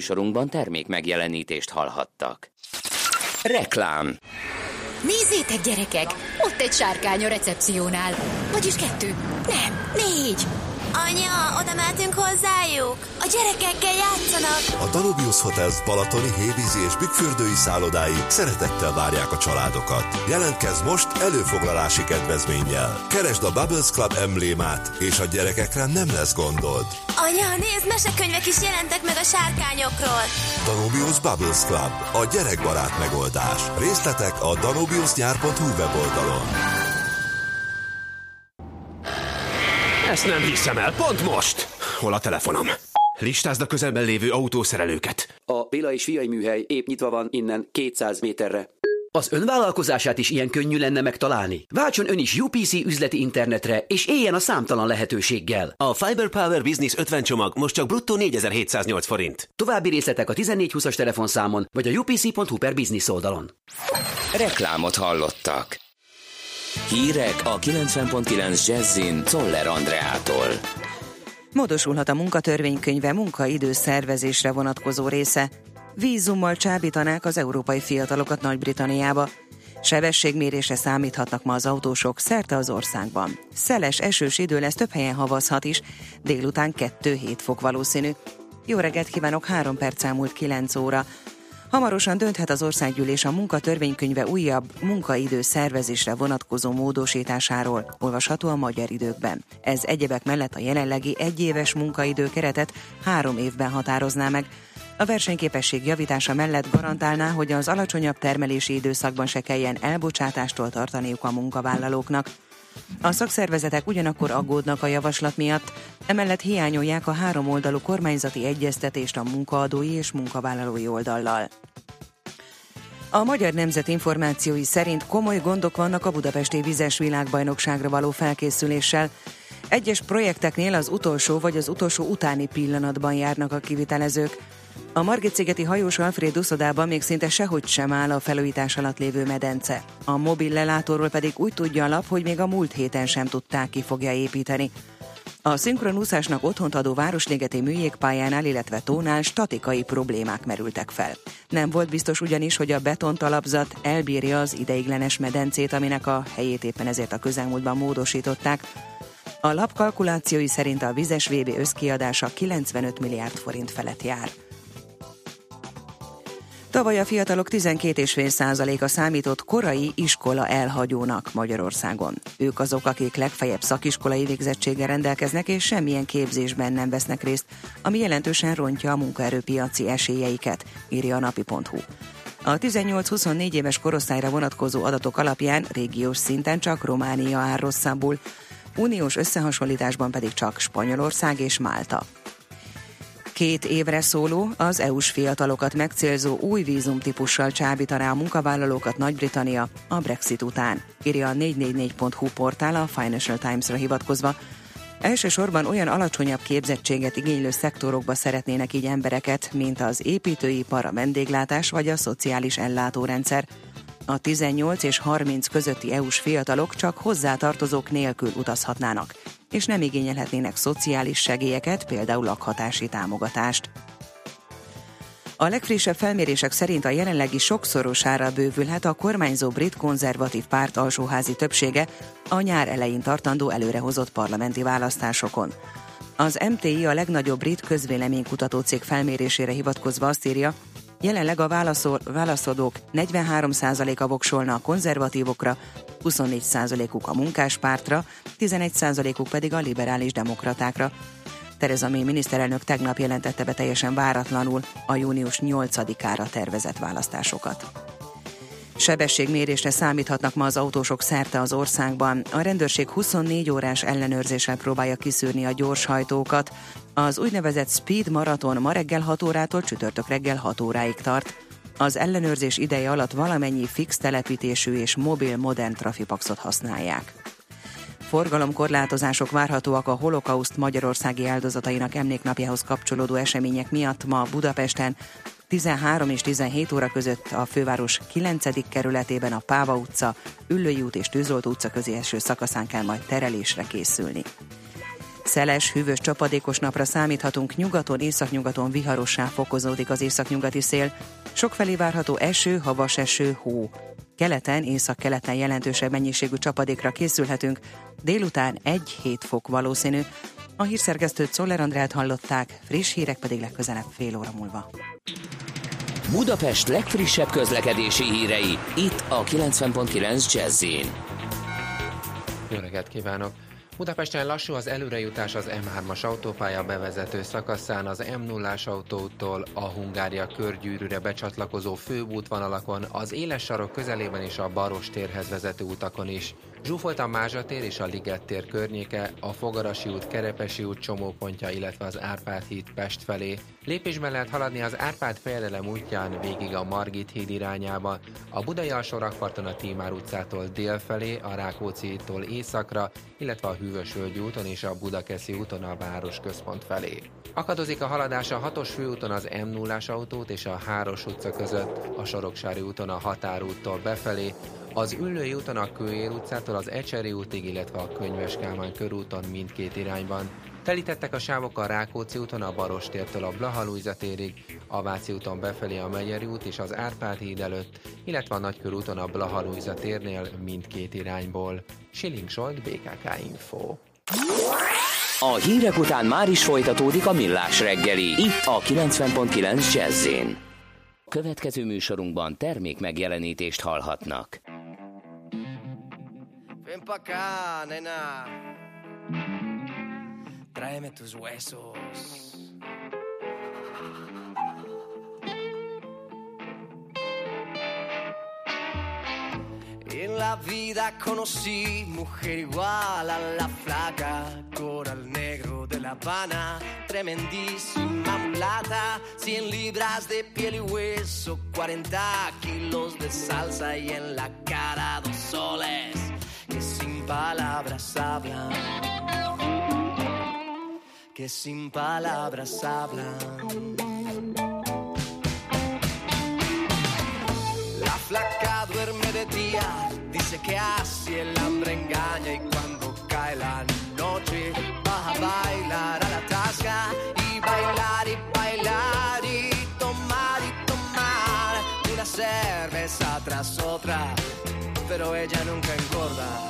Műsorunkban termék megjelenítést hallhattak. Reklám Nézzétek, gyerekek! Ott egy sárkány a recepciónál. Vagyis kettő. Nem, négy. Anya, oda mehetünk hozzájuk? A gyerekekkel játszanak. A Danubius Hotels Balatoni, Hévízi és Bükkfürdői szállodái szeretettel várják a családokat. Jelentkezz most előfoglalási kedvezménnyel. Keresd a Bubbles Club emblémát, és a gyerekekre nem lesz gondod. Anya, nézd, mesekönyvek is jelentek meg a sárkányokról. Danubius Bubbles Club, a gyerekbarát megoldás. Részletek a danubiusnyár.hu weboldalon. Ezt nem hiszem el, pont most! Hol a telefonom? Listázd a közelben lévő autószerelőket. A Béla és Fiai műhely épp nyitva van innen 200 méterre. Az önvállalkozását is ilyen könnyű lenne megtalálni. Váltson ön is UPC üzleti internetre, és éljen a számtalan lehetőséggel. A Fiber Power Business 50 csomag most csak bruttó 4708 forint. További részletek a 1420-as telefonszámon, vagy a upc.hu per business oldalon. Reklámot hallottak. Hírek a 90.9 Jazzin Toller Andreától. Módosulhat a munkatörvénykönyve munkaidő szervezésre vonatkozó része. Vízummal csábítanák az európai fiatalokat Nagy-Britanniába. Sebességmérésre számíthatnak ma az autósok szerte az országban. Szeles, esős idő lesz, több helyen havazhat is, délután 2-7 fok valószínű. Jó reggelt kívánok, 3 perc elmúlt 9 óra. Hamarosan dönthet az országgyűlés a munkatörvénykönyve újabb munkaidő szervezésre vonatkozó módosításáról, olvasható a magyar időkben. Ez egyebek mellett a jelenlegi egyéves munkaidő keretet három évben határozná meg, a versenyképesség javítása mellett garantálná, hogy az alacsonyabb termelési időszakban se kelljen elbocsátástól tartaniuk a munkavállalóknak. A szakszervezetek ugyanakkor aggódnak a javaslat miatt, emellett hiányolják a három oldalú kormányzati egyeztetést a munkaadói és munkavállalói oldallal. A Magyar Nemzet információi szerint komoly gondok vannak a budapesti vizes világbajnokságra való felkészüléssel. Egyes projekteknél az utolsó vagy az utolsó utáni pillanatban járnak a kivitelezők. A Margit-szigeti hajós Alfred uszodában még szinte sehogy sem áll a felújítás alatt lévő medence. A mobil lelátóról pedig úgy tudja a lap, hogy még a múlt héten sem tudták ki fogja építeni. A szinkronúszásnak otthont adó Városligeti műjégpályánál, illetve tónál statikai problémák merültek fel. Nem volt biztos ugyanis, hogy a betontalapzat elbírja az ideiglenes medencét, aminek a helyét éppen ezért a közelmúltban módosították. A lap kalkulációi szerint a vizes VB összkiadása 95 milliárd forint felett jár. Tavaly a fiatalok 12,5%-a számított korai iskola elhagyónak Magyarországon. Ők azok, akik legfeljebb szakiskolai végzettséggel rendelkeznek, és semmilyen képzésben nem vesznek részt, ami jelentősen rontja a munkaerőpiaci esélyeiket, írja a napi.hu. A 18-24 éves korosztályra vonatkozó adatok alapján régiós szinten csak Románia áll rosszabbul, uniós összehasonlításban pedig csak Spanyolország és Málta. Két évre szóló, az EU-s fiatalokat megcélzó új vízumtípussal csábítaná a munkavállalókat Nagy-Britannia a Brexit után, írja a 444.hu portál a Financial Times-ra hivatkozva. Elsősorban olyan alacsonyabb képzettséget igénylő szektorokba szeretnének így embereket, mint az építőipar, a vendéglátás vagy a szociális ellátórendszer. A 18 és 30 közötti EU-s fiatalok csak hozzátartozók nélkül utazhatnának, és nem igényelhetnének szociális segélyeket, például lakhatási támogatást. A legfrissebb felmérések szerint a jelenlegi sokszorosára bővülhet a kormányzó brit konzervatív párt alsóházi többsége a nyár elején tartandó előrehozott parlamenti választásokon. Az MTI a legnagyobb brit közvéleménykutató cég felmérésére hivatkozva azt írja, Jelenleg a válaszol, válaszadók 43%-a voksolna a konzervatívokra, 24%-uk a munkáspártra, 11%-uk pedig a liberális demokratákra. Tereza May miniszterelnök tegnap jelentette be teljesen váratlanul a június 8-ára tervezett választásokat. Sebességmérésre számíthatnak ma az autósok szerte az országban. A rendőrség 24 órás ellenőrzéssel próbálja kiszűrni a gyorshajtókat. Az úgynevezett Speed Marathon ma reggel 6 órától csütörtök reggel 6 óráig tart. Az ellenőrzés ideje alatt valamennyi fix telepítésű és mobil modern trafipaxot használják. Forgalomkorlátozások várhatóak a holokauszt magyarországi áldozatainak emléknapjához kapcsolódó események miatt ma Budapesten, 13 és 17 óra között a főváros 9. kerületében a Páva utca, Üllői út és Tűzolt utca közé eső szakaszán kell majd terelésre készülni. Szeles, hűvös, csapadékos napra számíthatunk, nyugaton, északnyugaton viharossá fokozódik az északnyugati szél. Sokfelé várható eső, havas eső, hó. Keleten, észak-keleten jelentősebb mennyiségű csapadékra készülhetünk, délután 1-7 fok valószínű. A hírszerkesztőt Szoller Andrát hallották, friss hírek pedig legközelebb fél óra múlva. Budapest legfrissebb közlekedési hírei, itt a 90.9 jazz Jó reggelt kívánok! Budapesten lassú az előrejutás az M3-as autópálya bevezető szakaszán az M0-as autótól a Hungária körgyűrűre becsatlakozó főútvonalakon, az éles sarok közelében és a Baros térhez vezető utakon is. Zsúfolt a Mázsa és a Liget tér környéke, a Fogarasi út, Kerepesi út csomópontja, illetve az Árpád híd Pest felé. Lépésben lehet haladni az Árpád fejedelem útján végig a Margit híd irányába, a Budai alsó a Tímár utcától dél felé, a Rákóczi-tól északra, illetve a Hűvösvölgyi úton és a Budakeszi úton a város központ felé. Akadozik a haladás a 6-os főúton az m 0 autót és a 3-os utca között, a Soroksári úton a Határúttól befelé, az Üllői úton a Kőér utcától az Ecseri útig, illetve a Könyves Kálmán körúton mindkét irányban. Telítettek a sávok a Rákóczi úton a Barostértől a Blahalújza térig, a Váci úton befelé a Megyeri út és az Árpád híd előtt, illetve a Nagykörúton a Blahalújza térnél mindkét irányból. Siling Solt, BKK Info. A hírek után már is folytatódik a millás reggeli, itt a 90.9 jazz Következő műsorunkban termék megjelenítést hallhatnak. Ven pa acá, nena. Tráeme tus huesos. En la vida conocí mujer igual a la flaca, coral negro de La Habana, tremendísima mulata, 100 libras de piel y hueso, 40 kilos de salsa y en la cara dos soles que sin palabras hablan, que sin palabras hablan. La flaca duerme de día, dice que así el hambre engaña y cuando cae la noche va a bailar a la tasca y bailar y bailar y tomar y tomar una cerveza tras otra, pero ella nunca engorda.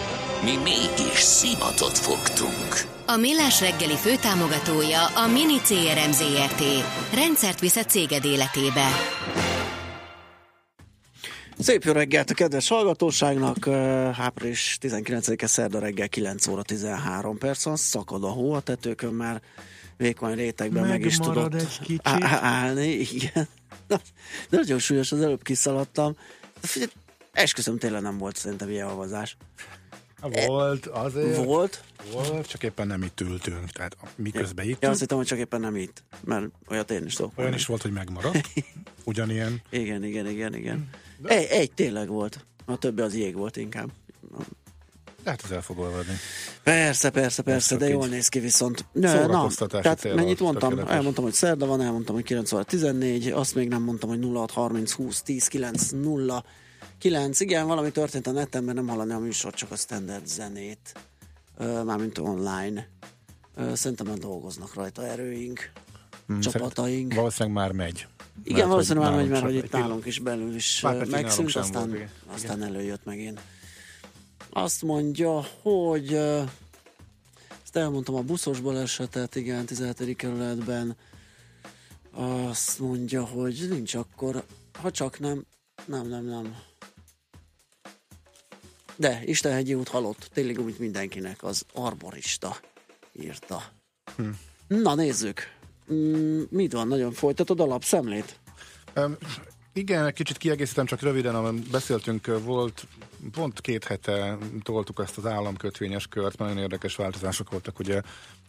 Mi mégis szimatot fogtunk. A Millás reggeli főtámogatója a Mini CRM Zrt. Rendszert visz a céged életébe. Szép jó reggelt a kedves hallgatóságnak, április 19-e szerda reggel 9 óra 13 perc van, szakad a hó a tetőkön, már vékony rétegben meg, meg is tudott á- állni, igen. De nagyon súlyos, az előbb kiszaladtam. Figyelj, esküszöm tényleg nem volt szerintem ilyen havazás. Volt, azért. Volt? Volt, csak éppen nem itt ültünk. Tehát miközben itt. Ja, azt hittem, hogy csak éppen nem itt. Mert olyat én is tudok. Olyan is volt, hogy megmaradt. Ugyanilyen. igen, igen, igen, igen. De... Egy, egy tényleg volt. A többi az jég volt inkább. Lehet ez el fog olvadni. Persze, persze, persze, de jól néz ki viszont. Na, na tehát mennyit mondtam? Tökéletes. Elmondtam, hogy szerda van, elmondtam, hogy 9 óra 14, azt még nem mondtam, hogy 06 30 20 10 9 0 9. Igen, valami történt a neten, mert nem hallani a műsor, csak a standard zenét. Mármint online. Szerintem már dolgoznak rajta erőink, hmm, csapataink. Valószínűleg már megy. Igen, mert, valószínűleg már megy, mert hogy itt nálunk is belül is megszűnt, aztán, volt, aztán előjött megint. Azt mondja, hogy ezt elmondtam a buszos balesetet, igen, 17. kerületben. Azt mondja, hogy nincs akkor, ha csak nem, nem, nem, nem. De Istenhegyi út halott, tényleg úgy mindenkinek, az arborista írta. Hm. Na nézzük, mm, mit van, nagyon folytatod a lapszemlét? Um, igen, egy kicsit kiegészítem, csak röviden, amint beszéltünk, volt pont két hete toltuk ezt az államkötvényes kört, nagyon érdekes változások voltak ugye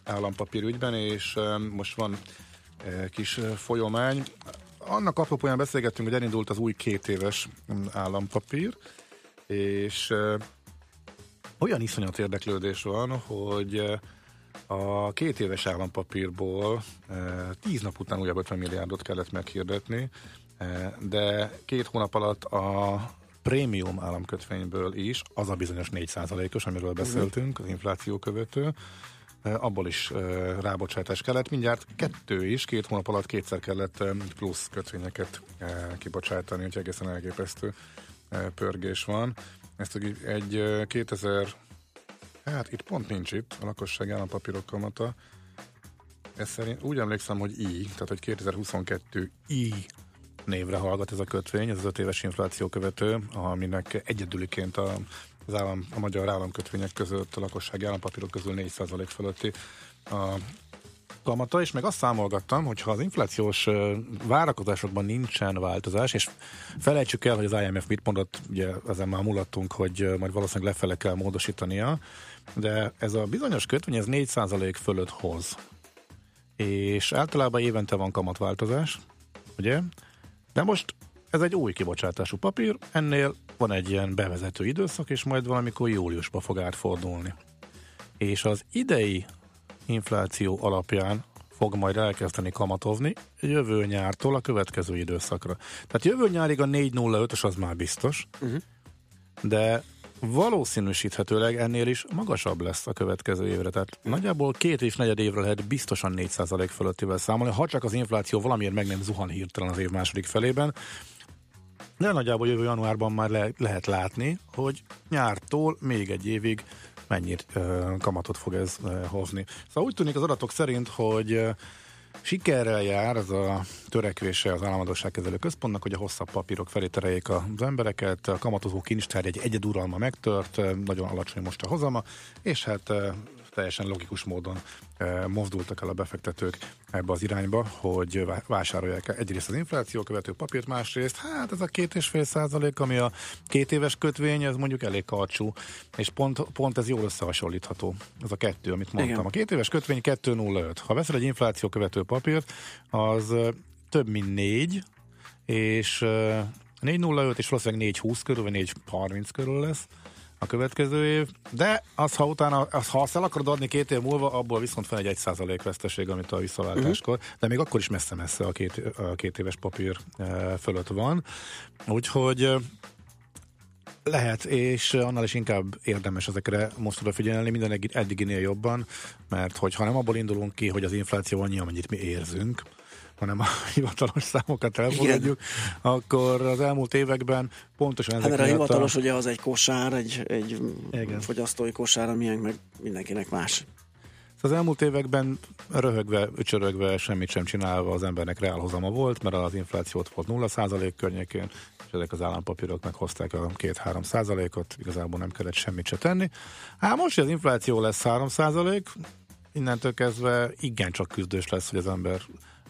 állampapír ügyben, és most van kis folyomány. Annak apropóján beszélgettünk, hogy elindult az új két éves állampapír, és olyan iszonyat érdeklődés van, hogy a két éves állampapírból tíz nap után újabb 50 milliárdot kellett meghirdetni, de két hónap alatt a prémium államkötvényből is, az a bizonyos 4%-os, amiről beszéltünk, az infláció követő, abból is rábocsátás kellett. Mindjárt kettő is, két hónap alatt kétszer kellett plusz kötvényeket kibocsátani, úgyhogy egészen elképesztő pörgés van. Ezt egy 2000, hát itt pont nincs itt, a lakosság állampapírok kamata. Ez szerint úgy emlékszem, hogy I, tehát hogy 2022 I névre hallgat ez a kötvény, ez az öt éves infláció követő, aminek egyedüliként a, az állam, a magyar államkötvények között, a lakossági állampapírok közül 4% fölötti a kamata, és meg azt számolgattam, hogy ha az inflációs várakozásokban nincsen változás, és felejtsük el, hogy az IMF mit mondott, ugye ezen már mulattunk, hogy majd valószínűleg lefele kell módosítania, de ez a bizonyos kötvény, ez 4% fölött hoz. És általában évente van kamatváltozás, ugye? De most ez egy új kibocsátású papír, ennél van egy ilyen bevezető időszak, és majd valamikor júliusba fog átfordulni. És az idei infláció alapján fog majd elkezdeni kamatozni jövő nyártól a következő időszakra. Tehát jövő nyárig a 405-ös az már biztos, uh-huh. de valószínűsíthetőleg ennél is magasabb lesz a következő évre. Tehát nagyjából két és negyed évre lehet biztosan 4% fölöttivel számolni, ha csak az infláció valamiért meg nem zuhan hirtelen az év második felében. De nagyjából jövő januárban már le- lehet látni, hogy nyártól még egy évig mennyit kamatot fog ez hozni. Szóval úgy tűnik az adatok szerint, hogy Sikerrel jár ez a törekvése az államadóságkezelő központnak, hogy a hosszabb papírok felé tereljék az embereket. A kamatozó kincstár egy egyeduralma megtört, nagyon alacsony most a hozama, és hát teljesen logikus módon mozdultak el a befektetők ebbe az irányba, hogy vásárolják egyrészt az infláció követő papírt, másrészt hát ez a két és fél százalék, ami a két éves kötvény, ez mondjuk elég karcsú, és pont, pont ez jól összehasonlítható. Ez a kettő, amit mondtam. Igen. A két éves kötvény 2,05. Ha veszel egy infláció követő papírt, az több mint négy, és 4,05 és valószínűleg 4,20 körül, vagy 4,30 körül lesz a következő év, de az, ha utána, az, ha azt el akarod adni két év múlva, abból viszont fel egy 1 százalék veszteség, amit a visszaváltáskor, uh-huh. de még akkor is messze-messze a két, a két éves papír e, fölött van. Úgyhogy lehet, és annál is inkább érdemes ezekre most odafigyelni, minden eddiginél jobban, mert hogyha nem abból indulunk ki, hogy az infláció annyi, amennyit mi érzünk, hanem a hivatalos számokat elfogadjuk, Igen. akkor az elmúlt években pontosan ezek hát, a hivatalos a... ugye az egy kosár, egy, egy Igen. fogyasztói kosár, amilyen meg mindenkinek más. Az elmúlt években röhögve, ücsörögve, semmit sem csinálva az embernek reálhozama volt, mert az inflációt volt 0% környékén, és ezek az állampapírok meghozták a 2-3 százalékot, igazából nem kellett semmit se tenni. Hát most, hogy az infláció lesz 3 százalék, innentől kezdve igencsak küzdős lesz, hogy az ember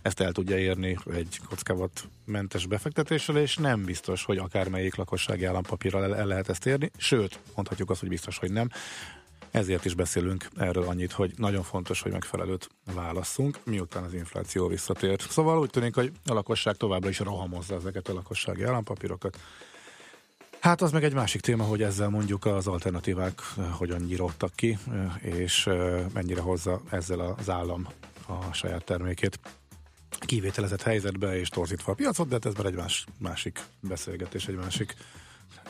ezt el tudja érni egy kockávat mentes befektetéssel, és nem biztos, hogy akármelyik lakossági állampapírral el, el lehet ezt érni, sőt, mondhatjuk azt, hogy biztos, hogy nem. Ezért is beszélünk erről annyit, hogy nagyon fontos, hogy megfelelőt válasszunk, miután az infláció visszatért. Szóval úgy tűnik, hogy a lakosság továbbra is rohamozza ezeket a lakossági állampapírokat. Hát az meg egy másik téma, hogy ezzel mondjuk az alternatívák eh, hogyan nyírodtak ki, eh, és eh, mennyire hozza ezzel az állam a saját termékét kivételezett helyzetbe és torzítva a piacot, de hát ez már egy más, másik beszélgetés, egy másik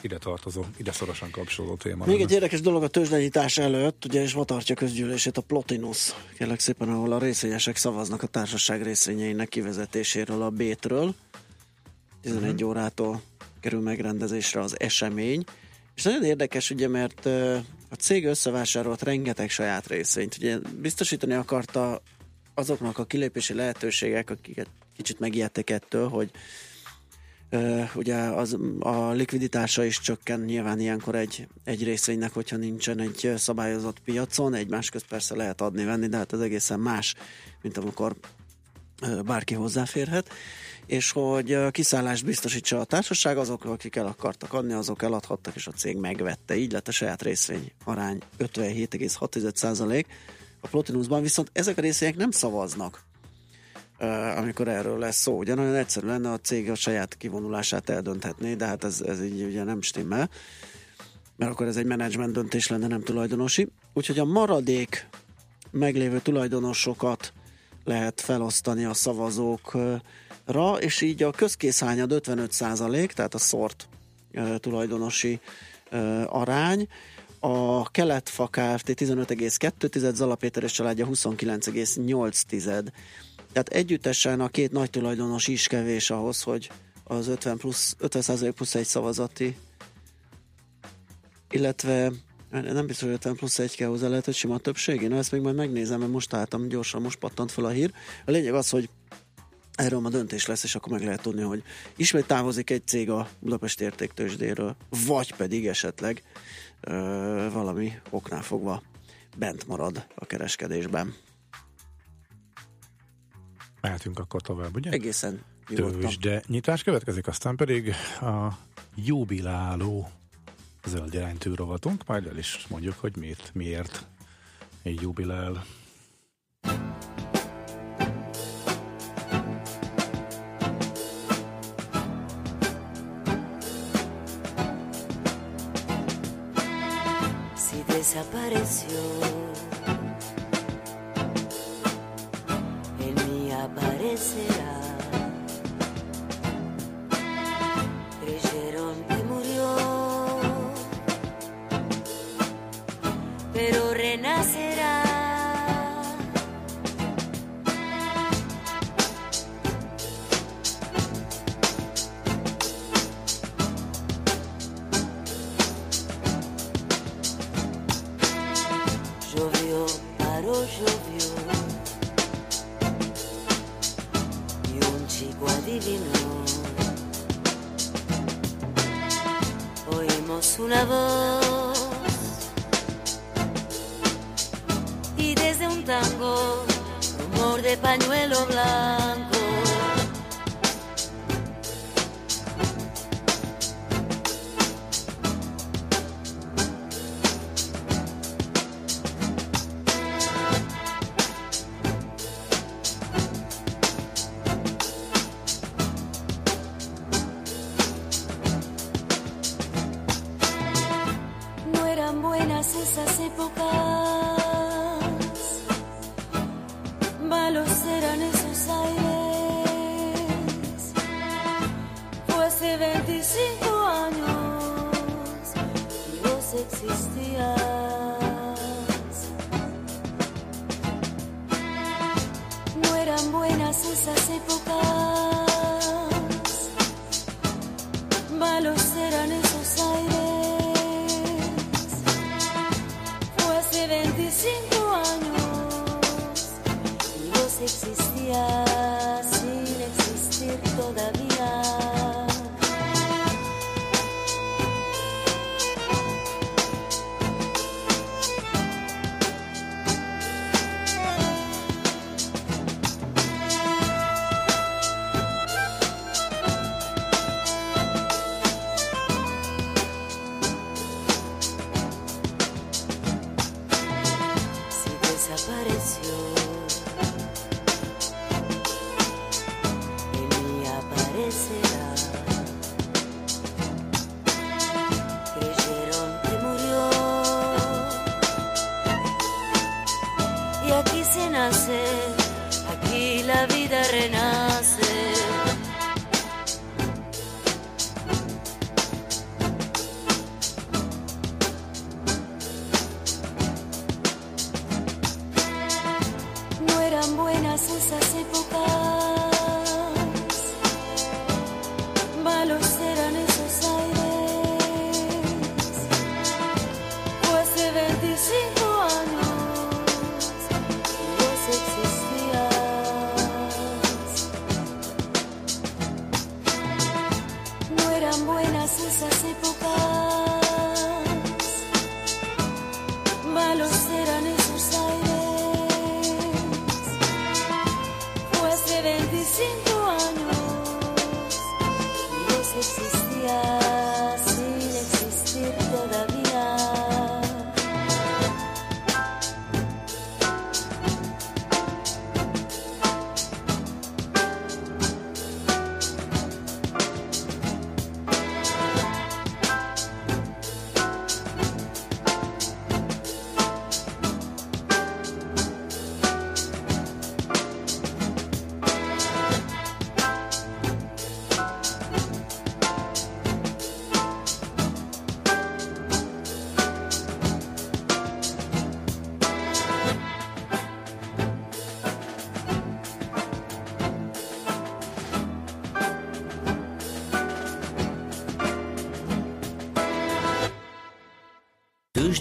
ide tartozó, ide szorosan kapcsolódó téma. Még egy érdekes dolog a tőzsdenyítás előtt, ugye és ma tartja közgyűlését a Plotinus, kérlek szépen, ahol a részvényesek szavaznak a társaság részvényeinek kivezetéséről a Bétről. 11 uh-huh. órától kerül megrendezésre az esemény. És nagyon érdekes, ugye, mert a cég összevásárolt rengeteg saját részvényt. Ugye biztosítani akarta azoknak a kilépési lehetőségek, akiket kicsit megijedtek ettől, hogy Uh, ugye az, a likviditása is csökken nyilván ilyenkor egy, egy részvénynek, hogyha nincsen egy szabályozott piacon, egymás közt persze lehet adni-venni, de hát ez egészen más, mint amikor bárki hozzáférhet, és hogy kiszállást biztosítsa a társaság, azok, akik el akartak adni, azok eladhattak, és a cég megvette. Így lett a saját részvény arány 57,6 a Plotinusban, viszont ezek a részvények nem szavaznak amikor erről lesz szó. Ugye nagyon egyszerű lenne a cég a saját kivonulását eldönthetné, de hát ez, ez így ugye nem stimmel, mert akkor ez egy menedzsment döntés lenne, nem tulajdonosi. Úgyhogy a maradék meglévő tulajdonosokat lehet felosztani a szavazókra, és így a közkészhányad 55% tehát a szort tulajdonosi arány, a Keletfa Kft. 15,2, Zala Péter és családja 29,8 tehát együttesen a két nagy tulajdonos is kevés ahhoz, hogy az 50 plusz, 50 plusz egy szavazati, illetve nem biztos, hogy 50 plusz egy kell hozzá, lehet, hogy sima többség. Én ezt még majd megnézem, mert most álltam gyorsan, most pattant fel a hír. A lényeg az, hogy erről ma döntés lesz, és akkor meg lehet tudni, hogy ismét távozik egy cég a Budapest értéktősdéről, vagy pedig esetleg ö, valami oknál fogva bent marad a kereskedésben. Mehetünk akkor tovább, ugye? Egészen Tős, de nyitás következik, aztán pedig a jubiláló zöld iránytű rovatunk, majd el is mondjuk, hogy miért, miért jubilál.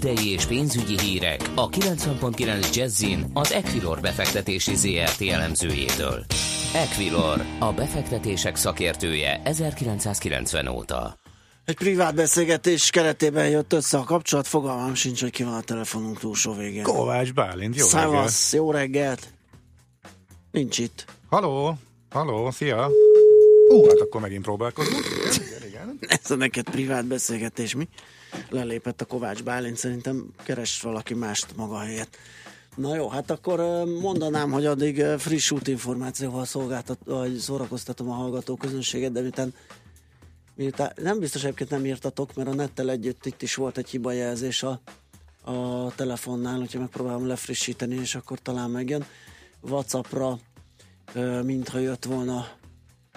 Tőzsdei és pénzügyi hírek a 90.9 Jazzin az Equilor befektetési ZRT elemzőjétől. Equilor, a befektetések szakértője 1990 óta. Egy privát beszélgetés keretében jött össze a kapcsolat, fogalmam sincs, hogy ki van a telefonunk túlsó végén. Kovács Bálint, jó Szevasz, jó reggelt! Nincs itt. Haló, haló, szia! Ó, hát akkor megint próbálkozunk. Igen, igen. Ez a neked privát beszélgetés, mi? Lelépett a Kovács Bálint, szerintem keres valaki mást maga helyett. Na jó, hát akkor mondanám, hogy addig friss útinformációval szolgáltat, vagy szórakoztatom a hallgató közönséget, de miután, miután nem biztos egyébként nem írtatok, mert a nettel együtt itt is volt egy hibajelzés a, a telefonnál, hogyha megpróbálom lefrissíteni, és akkor talán megjön. Whatsappra, mintha jött volna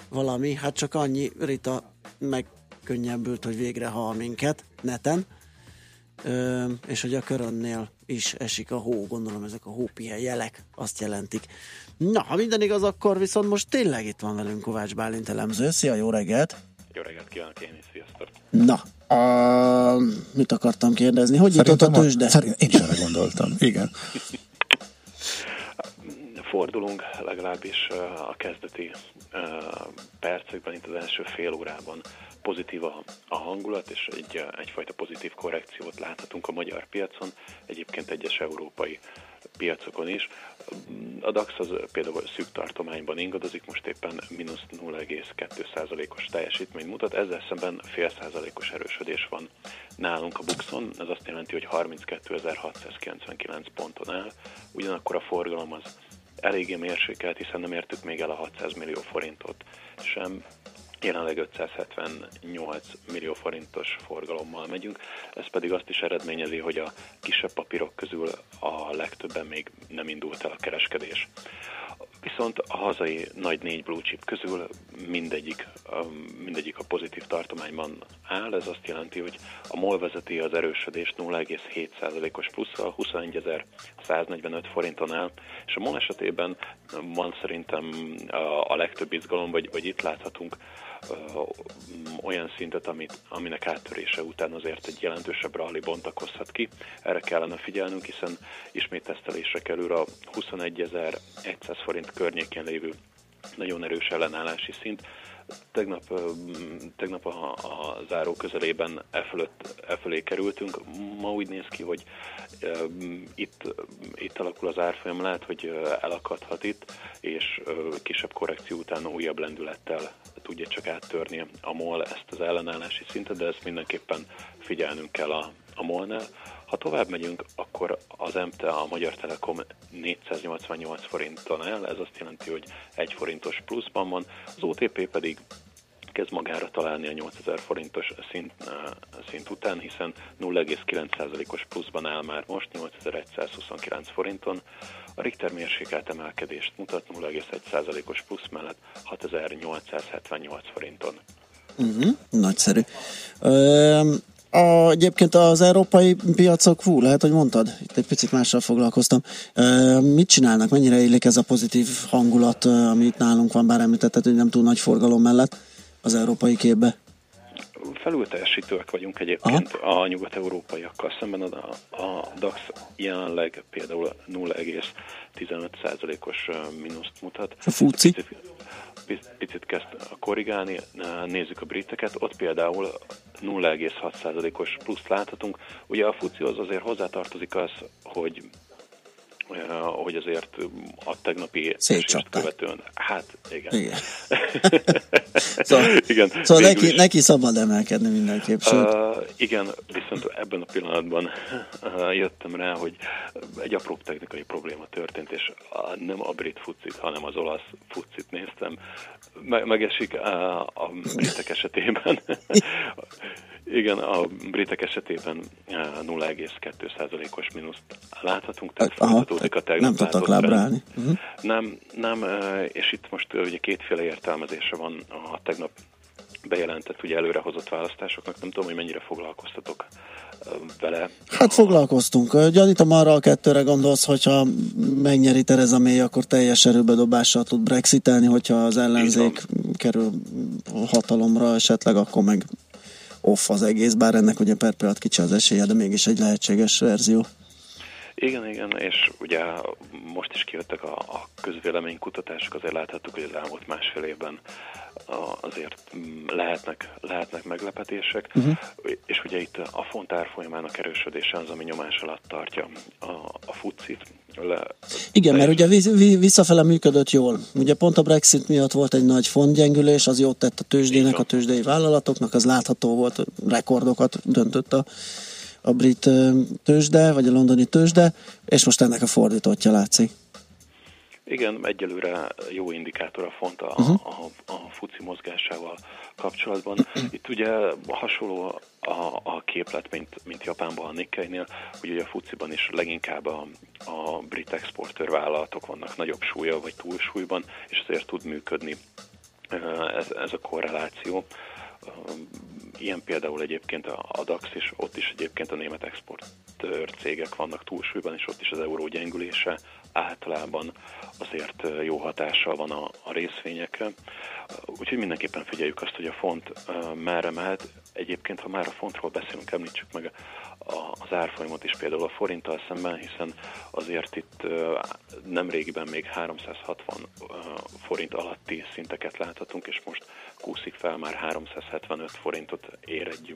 valami, hát csak annyi, Rita meg könnyebbült, hogy végre hall minket neten, Ö, és hogy a körönnél is esik a hó, gondolom ezek a hópihe jelek azt jelentik. Na, ha minden igaz, akkor viszont most tényleg itt van velünk Kovács Bálint elemző. Szia, jó reggelt! Jó reggelt kívánok én is, sziasztok! Na, a, mit akartam kérdezni? Hogy jutott a tőzsde? Szerint én is erre gondoltam, igen. Fordulunk legalábbis a kezdeti percekben, itt az első fél órában pozitív a, hangulat, és egy, egyfajta pozitív korrekciót láthatunk a magyar piacon, egyébként egyes európai piacokon is. A DAX az például szűk tartományban ingadozik, most éppen mínusz 0,2%-os teljesítmény mutat, ezzel szemben fél százalékos erősödés van nálunk a Buxon, ez azt jelenti, hogy 32.699 ponton áll, ugyanakkor a forgalom az eléggé mérsékelt, hiszen nem értük még el a 600 millió forintot sem, Jelenleg 578 millió forintos forgalommal megyünk, ez pedig azt is eredményezi, hogy a kisebb papírok közül a legtöbben még nem indult el a kereskedés. Viszont a hazai nagy négy blue chip közül mindegyik, mindegyik a pozitív tartományban áll. Ez azt jelenti, hogy a MOL vezeti az erősödést 0,7%-os plusszal 21.145 forinton áll, és a MOL esetében van szerintem a legtöbb izgalom, vagy, vagy itt láthatunk olyan szintet, amit, aminek áttörése után azért egy jelentősebb rally bontakozhat ki. Erre kellene figyelnünk, hiszen ismét tesztelésre kerül a 21.100 forint környékén lévő nagyon erős ellenállási szint. Tegnap, tegnap a, a záró közelében e, fölött, e fölé kerültünk. Ma úgy néz ki, hogy e, itt, itt alakul az árfolyam, lehet, hogy elakadhat itt, és e, kisebb korrekció után újabb lendülettel tudja csak áttörni a MOL ezt az ellenállási szintet, de ezt mindenképpen figyelnünk kell a, a MOL-nál. Ha tovább megyünk, akkor az MTE, a Magyar Telekom 488 forinton el, ez azt jelenti, hogy 1 forintos pluszban van, az OTP pedig kezd magára találni a 8000 forintos szint, szint után, hiszen 0,9%-os pluszban áll már most 8129 forinton. A Richter mérsékelt emelkedést mutat 0,1%-os plusz mellett 6878 forinton. Uh-huh, nagyszerű. Ö, a, egyébként az európai piacok, fú, lehet, hogy mondtad, itt egy picit mással foglalkoztam. Ö, mit csinálnak, mennyire élik ez a pozitív hangulat, ami itt nálunk van, bár említetted, hogy nem túl nagy forgalom mellett az európai képbe? Felülteljesítőek vagyunk egyébként Aha. a nyugat-európaiakkal szemben. A, a DAX jelenleg például 0,15%-os mínuszt mutat. A FUCI? Picit, picit kezd korrigálni, nézzük a briteket, ott például 0,6%-os pluszt láthatunk. Ugye a FUCI-hoz azért hozzátartozik az, hogy hogy azért a tegnapi esést követően, hát igen. Igen. szóval igen, szóval neki, is, neki szabad emelkedni mindenképp. Uh, igen, viszont ebben a pillanatban uh, jöttem rá, hogy egy apró technikai probléma történt, és nem a brit fucit, hanem az olasz fucit néztem. Me- megesik uh, a britek esetében. Igen, a britek esetében 0,2%-os mínuszt láthatunk, tehát folytatódik a tegnap Nem tudtak lábrálni. Uh-huh. Nem, nem, és itt most ugye kétféle értelmezése van a tegnap bejelentett, ugye előrehozott választásoknak. Nem tudom, hogy mennyire foglalkoztatok vele. Hát foglalkoztunk. Gyanítom arra a kettőre gondolsz, hogyha megnyeri Tereza May, akkor teljes erőbedobással tud brexitelni, hogyha az ellenzék kerül hatalomra esetleg, akkor meg off az egész, bár ennek ugye per pillanat kicsi az esélye, de mégis egy lehetséges verzió. Igen, igen, és ugye most is kijöttek a, a közvéleménykutatások, azért láthattuk, hogy az elmúlt másfél évben azért lehetnek, lehetnek meglepetések, uh-huh. és ugye itt a font árfolyamának erősödése az, ami nyomás alatt tartja a, a futcit. Le, Igen, mert ugye visszafele működött jól. Ugye pont a Brexit miatt volt egy nagy fontgyengülés, az jót tett a tőzsdének, a tőzsdei vállalatoknak, az látható volt, rekordokat döntött a a brit tőzsde, vagy a londoni tőzsde, és most ennek a fordítottja látszik. Igen, egyelőre jó indikátor a font a, uh-huh. a, a fuci mozgásával kapcsolatban. Itt ugye hasonló a, a képlet, mint, mint Japánban a Nikkei-nél, hogy ugye a fuciban is leginkább a, a brit exportőr vállalatok vannak nagyobb súlya vagy túlsúlyban, és ezért tud működni ez, ez a korreláció Ilyen például egyébként a DAX, és ott is egyébként a német exportőr cégek vannak túlsúlyban, és ott is az euró gyengülése általában azért jó hatással van a, a részvényekre. Úgyhogy mindenképpen figyeljük azt, hogy a font merre mehet. Egyébként, ha már a fontról beszélünk, említsük meg az árfolyamot is például a forinttal szemben, hiszen azért itt nem régiben még 360 forint alatti szinteket láthatunk, és most kúszik fel, már 375 forintot ér egy,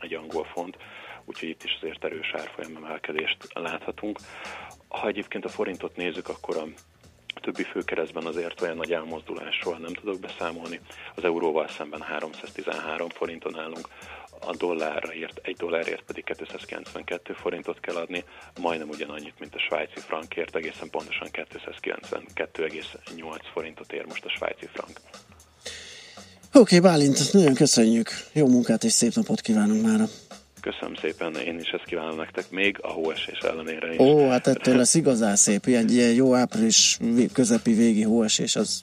egy angol font, úgyhogy itt is azért erős árfolyam emelkedést láthatunk. Ha egyébként a forintot nézzük, akkor a többi főkeresztben azért olyan nagy elmozdulásról nem tudok beszámolni. Az euróval szemben 313 forinton állunk, a dollárra ért, egy dollárért pedig 292 forintot kell adni, majdnem ugyanannyit, mint a svájci frankért, egészen pontosan 292,8 forintot ér most a svájci frank. Oké, okay, Bálint, nagyon köszönjük. Jó munkát és szép napot kívánunk már. Köszönöm szépen, én is ezt kívánom nektek, még a hóesés ellenére is. Ó, hát ettől lesz igazán szép, ilyen, ilyen jó április közepi végi hóesés, az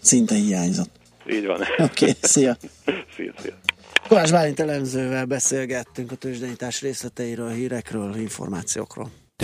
szinte hiányzott. Így van. Oké, okay, szia. szia, szia. Kovács Bálint elemzővel beszélgettünk a tőzsdenyítás részleteiről, hírekről, információkról.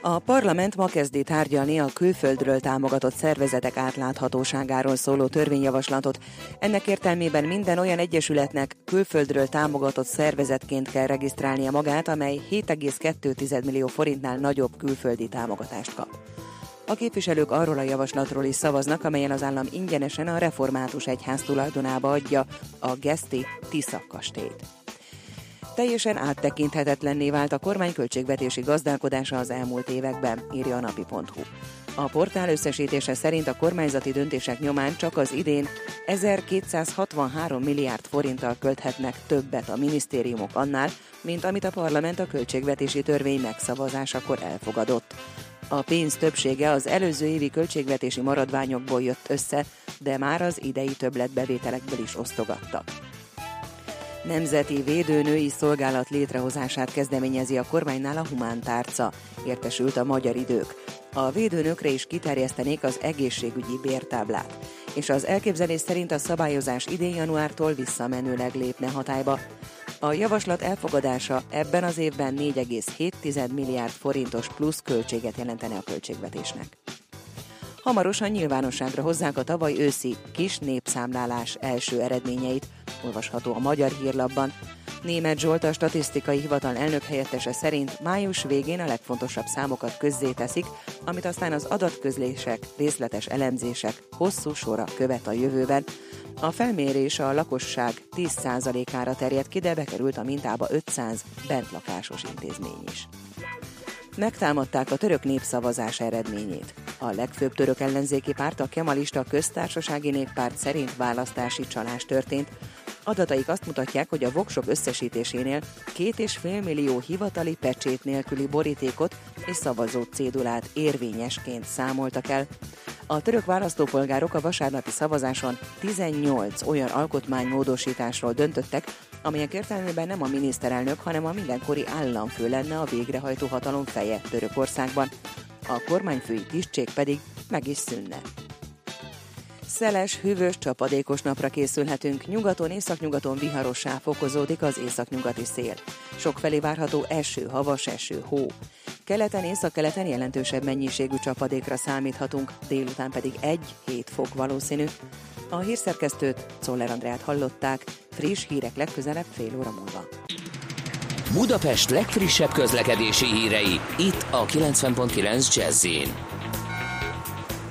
A parlament ma kezdi tárgyalni a külföldről támogatott szervezetek átláthatóságáról szóló törvényjavaslatot. Ennek értelmében minden olyan egyesületnek külföldről támogatott szervezetként kell regisztrálnia magát, amely 7,2 millió forintnál nagyobb külföldi támogatást kap. A képviselők arról a javaslatról is szavaznak, amelyen az állam ingyenesen a református egyház tulajdonába adja a Geszti Tisza kastélyt. Teljesen áttekinthetetlenné vált a kormány költségvetési gazdálkodása az elmúlt években, írja a napi.hu. A portál összesítése szerint a kormányzati döntések nyomán csak az idén 1263 milliárd forinttal költhetnek többet a minisztériumok annál, mint amit a parlament a költségvetési törvény megszavazásakor elfogadott. A pénz többsége az előző évi költségvetési maradványokból jött össze, de már az idei többletbevételekből is osztogattak. Nemzeti Védőnői Szolgálat létrehozását kezdeményezi a kormánynál a humántárca, értesült a magyar idők. A védőnökre is kiterjesztenék az egészségügyi bértáblát, és az elképzelés szerint a szabályozás idén januártól visszamenőleg lépne hatályba. A javaslat elfogadása ebben az évben 4,7 milliárd forintos plusz költséget jelentene a költségvetésnek. Hamarosan nyilvánosságra hozzák a tavaly őszi kis népszámlálás első eredményeit, olvasható a Magyar Hírlapban. Német Zsolt a statisztikai hivatal elnök helyettese szerint május végén a legfontosabb számokat közzéteszik, amit aztán az adatközlések, részletes elemzések hosszú sora követ a jövőben. A felmérés a lakosság 10%-ára terjed ki, de bekerült a mintába 500 bentlakásos intézmény is megtámadták a török népszavazás eredményét. A legfőbb török ellenzéki párt, a Kemalista köztársasági néppárt szerint választási csalás történt. Adataik azt mutatják, hogy a voksok összesítésénél két és fél millió hivatali pecsét nélküli borítékot és szavazó cédulát érvényesként számoltak el. A török választópolgárok a vasárnapi szavazáson 18 olyan alkotmánymódosításról döntöttek, amelyek értelmében nem a miniszterelnök, hanem a mindenkori államfő lenne a végrehajtó hatalom feje Törökországban. A kormányfői tisztség pedig meg is szűnne. Szeles, hűvös, csapadékos napra készülhetünk. Nyugaton, északnyugaton viharossá fokozódik az északnyugati szél. Sokfelé várható eső, havas eső, hó. Keleten, északkeleten jelentősebb mennyiségű csapadékra számíthatunk, délután pedig 1-7 fok valószínű. A hírszerkesztőt, Czoller Andrát hallották, friss hírek legközelebb fél óra múlva. Budapest legfrissebb közlekedési hírei, itt a 90.9 jazz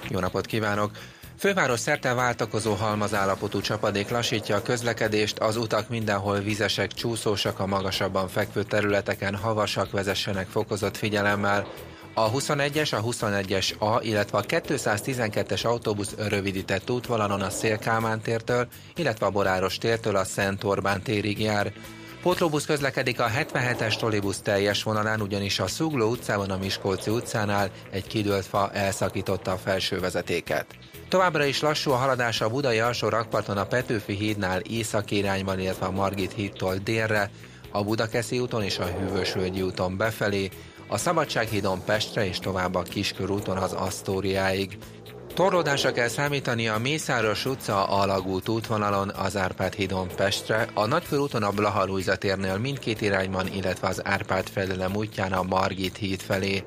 Jó napot kívánok! Főváros szerte váltakozó halmazállapotú csapadék lassítja a közlekedést, az utak mindenhol vizesek, csúszósak, a magasabban fekvő területeken havasak vezessenek fokozott figyelemmel. A 21-es, a 21-es A, illetve a 212-es autóbusz rövidített útvonalon a Szélkámán tértől, illetve a Boráros tértől a Szent Orbán térig jár. Pótlóbusz közlekedik a 77-es trollibusz teljes vonalán, ugyanis a Szugló utcában a Miskolci utcánál egy kidőlt fa elszakította a felső vezetéket. Továbbra is lassú a haladás a budai alsó rakparton a Petőfi hídnál északi irányban, illetve a Margit hídtól délre, a Budakeszi úton és a Hűvösvölgyi úton befelé, a Szabadsághídon Pestre és tovább a Kiskörúton az Asztóriáig. Torlódásra kell számítani a Mészáros utca Alagút útvonalon, az Árpád hídon Pestre, a Nagykörúton a Blaha térnél mindkét irányban, illetve az Árpád fedelem útján a Margit híd felé.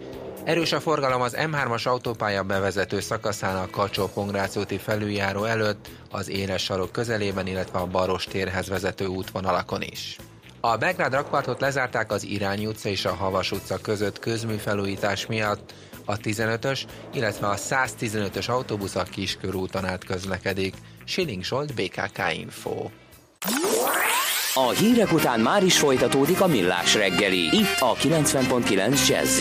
Erős a forgalom az M3-as autópálya bevezető szakaszán a kacsó úti felüljáró előtt, az éles sarok közelében, illetve a Baros térhez vezető útvonalakon is. A Begrád rakpartot lezárták az Irányi utca és a Havas utca között közműfelújítás miatt, a 15-ös, illetve a 115-ös autóbusz a Kiskörúton át közlekedik. Schilling Zsolt, BKK Info. A hírek után már is folytatódik a millás reggeli, itt a 90.9 jazz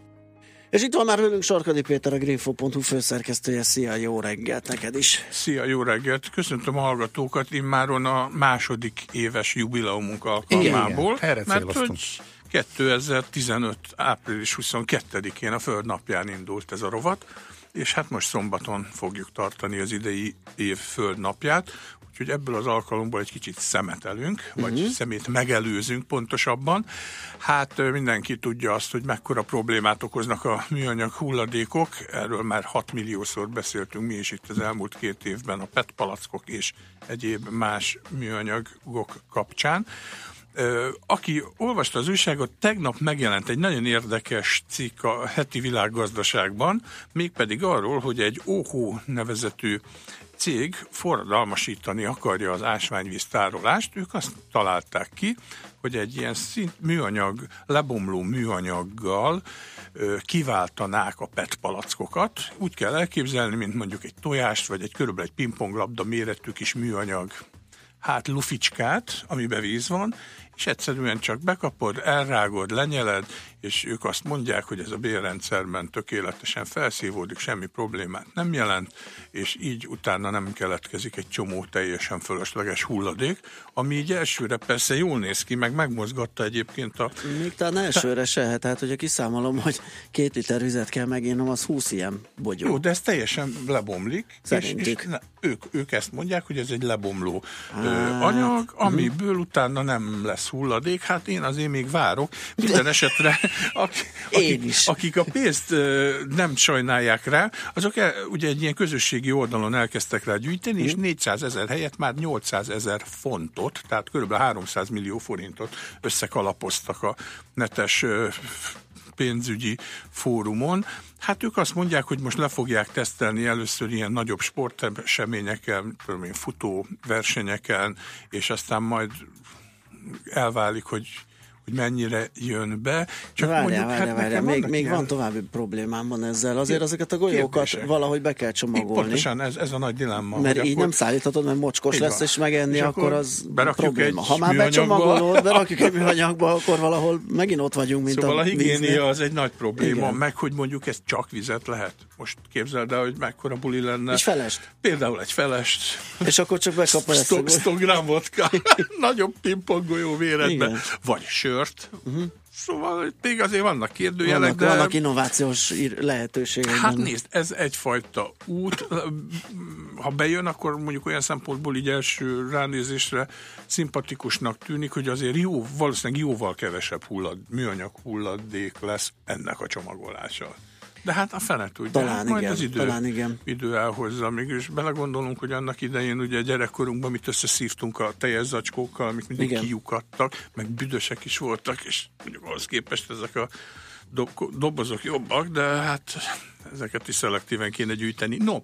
És itt van már velünk Sarkadi Péter, a Greenfo.hu főszerkesztője. Szia, jó reggelt neked is! Szia, jó reggelt! Köszöntöm a hallgatókat immáron a második éves jubileumunk alkalmából. Igen, erre mert hogy 2015. április 22-én a Föld napján indult ez a rovat, és hát most szombaton fogjuk tartani az idei év Föld napját, úgyhogy ebből az alkalomból egy kicsit szemetelünk, vagy Mhm. szemét megelőzünk pontosabban. Hát mindenki tudja azt, hogy mekkora problémát okoznak a műanyag hulladékok, erről már 6 milliószor beszéltünk mi is itt az elmúlt két évben a PET palackok és egyéb más műanyagok kapcsán. Aki olvasta az újságot, tegnap megjelent egy nagyon érdekes cikk a heti világgazdaságban, mégpedig arról, hogy egy OHO nevezetű cég forradalmasítani akarja az ásványvíz tárolást, ők azt találták ki, hogy egy ilyen szint műanyag, lebomló műanyaggal ö, kiváltanák a PET palackokat. Úgy kell elképzelni, mint mondjuk egy tojást, vagy egy körülbelül egy pingponglabda méretű kis műanyag hát luficskát, amiben víz van, és egyszerűen csak bekapod, elrágod, lenyeled, és ők azt mondják, hogy ez a bérrendszerben tökéletesen felszívódik, semmi problémát nem jelent, és így utána nem keletkezik egy csomó teljesen fölösleges hulladék, ami így elsőre persze jól néz ki, meg megmozgatta egyébként a... Még talán elsőre se, tehát hogyha kiszámolom, hogy két liter vizet kell megírnom, az 20 ilyen bogyó. Jó, de ez teljesen lebomlik. És, Szerintük. és ne, ők, ők ezt mondják, hogy ez egy lebomló Hát, anyag, amiből utána nem lesz hulladék. Hát én azért még várok. Minden esetre, akik, akik, akik a pénzt nem sajnálják rá, azok el, ugye egy ilyen közösségi oldalon elkezdtek rá gyűjteni, és 400 ezer helyett már 800 ezer fontot, tehát kb. 300 millió forintot összekalapoztak a netes pénzügyi fórumon. Hát ők azt mondják, hogy most le fogják tesztelni először ilyen nagyobb sporteseményeken, futó versenyeken, és aztán majd elválik, hogy hogy mennyire jön be. Csak várjál, mondjuk, várjál, hát várjál. Még, még ilyen- van további problémám van ezzel. Azért ezeket a golyókat Kérdések. valahogy be kell csomagolni. Pontosan ez, ez a nagy dilemma. Mert így akkor- nem szállíthatod, mert mocskos Így lesz, van. és megenni, És akkor, akkor az probléma. Ha már becsomagolod, berakjuk egy műanyagba, akkor valahol megint ott vagyunk, mint Szóval a, a higiénia víznél. az egy nagy probléma, Igen. meg hogy mondjuk ez csak vizet lehet. Most képzeld el, hogy mekkora buli lenne. És felest. Például egy felest. És akkor csak bekapod ezt a 100 100 gram vodka, nagyobb pingponggolyó véredbe, vagy sört. Uh-huh. Szóval még azért vannak kérdőjelek, vannak, de... vannak innovációs lehetőségek. Hát benne. nézd, ez egyfajta út. Ha bejön, akkor mondjuk olyan szempontból így első ránézésre szimpatikusnak tűnik, hogy azért jó, valószínűleg jóval kevesebb hullad, műanyag hulladék lesz ennek a csomagolása. De hát a fene tudja. Talán hát majd igen, az idő, talán igen. idő elhozza. Mégis belegondolunk, hogy annak idején ugye gyerekkorunkban mit összeszívtunk a teljes zacskókkal, amik mindig Igen. kiukadtak, meg büdösek is voltak, és mondjuk ahhoz képest ezek a dob- dobozok jobbak, de hát ezeket is szelektíven kéne gyűjteni. No,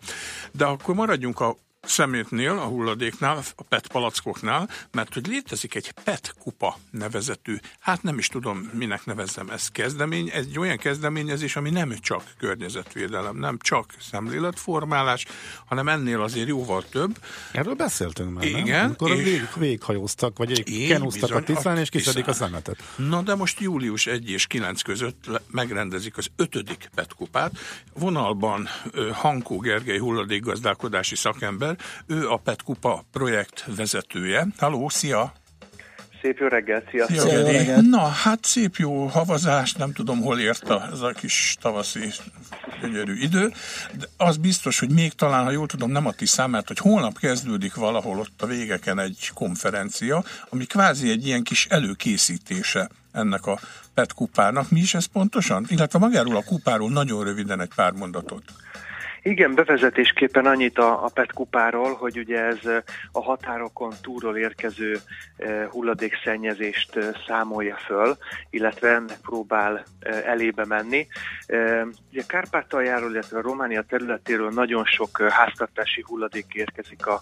de akkor maradjunk a szemétnél, a hulladéknál, a PET palackoknál, mert hogy létezik egy PET kupa nevezetű, hát nem is tudom, minek nevezzem ez kezdemény, egy olyan kezdeményezés, ami nem csak környezetvédelem, nem csak szemléletformálás, hanem ennél azért jóval több. Erről beszéltünk már, nem? Igen, Amikor és- vég, véghajóztak, vagy kenúztak a a és kiszedik a Tiszán. szemetet. Na de most július 1 és 9 között megrendezik az ötödik PET kupát. Vonalban Hankó Gergely hulladékgazdálkodási szakember, ő a PET kupa projekt vezetője. Halló, szia! Szép jó reggelt, sziasztok! Szia, Geri. Na, hát szép jó havazás, nem tudom, hol érte ez a kis tavaszi gyönyörű idő, de az biztos, hogy még talán, ha jól tudom, nem a Tiszán, mert hogy holnap kezdődik valahol ott a végeken egy konferencia, ami kvázi egy ilyen kis előkészítése ennek a PET kupának. Mi is ez pontosan? Illetve magáról a kupáról nagyon röviden egy pár mondatot. Igen, bevezetésképpen annyit a, a PET kupáról, hogy ugye ez a határokon túlról érkező hulladékszennyezést számolja föl, illetve ennek próbál elébe menni. Ugye Kárpátaljáról, illetve a Románia területéről nagyon sok háztartási hulladék érkezik a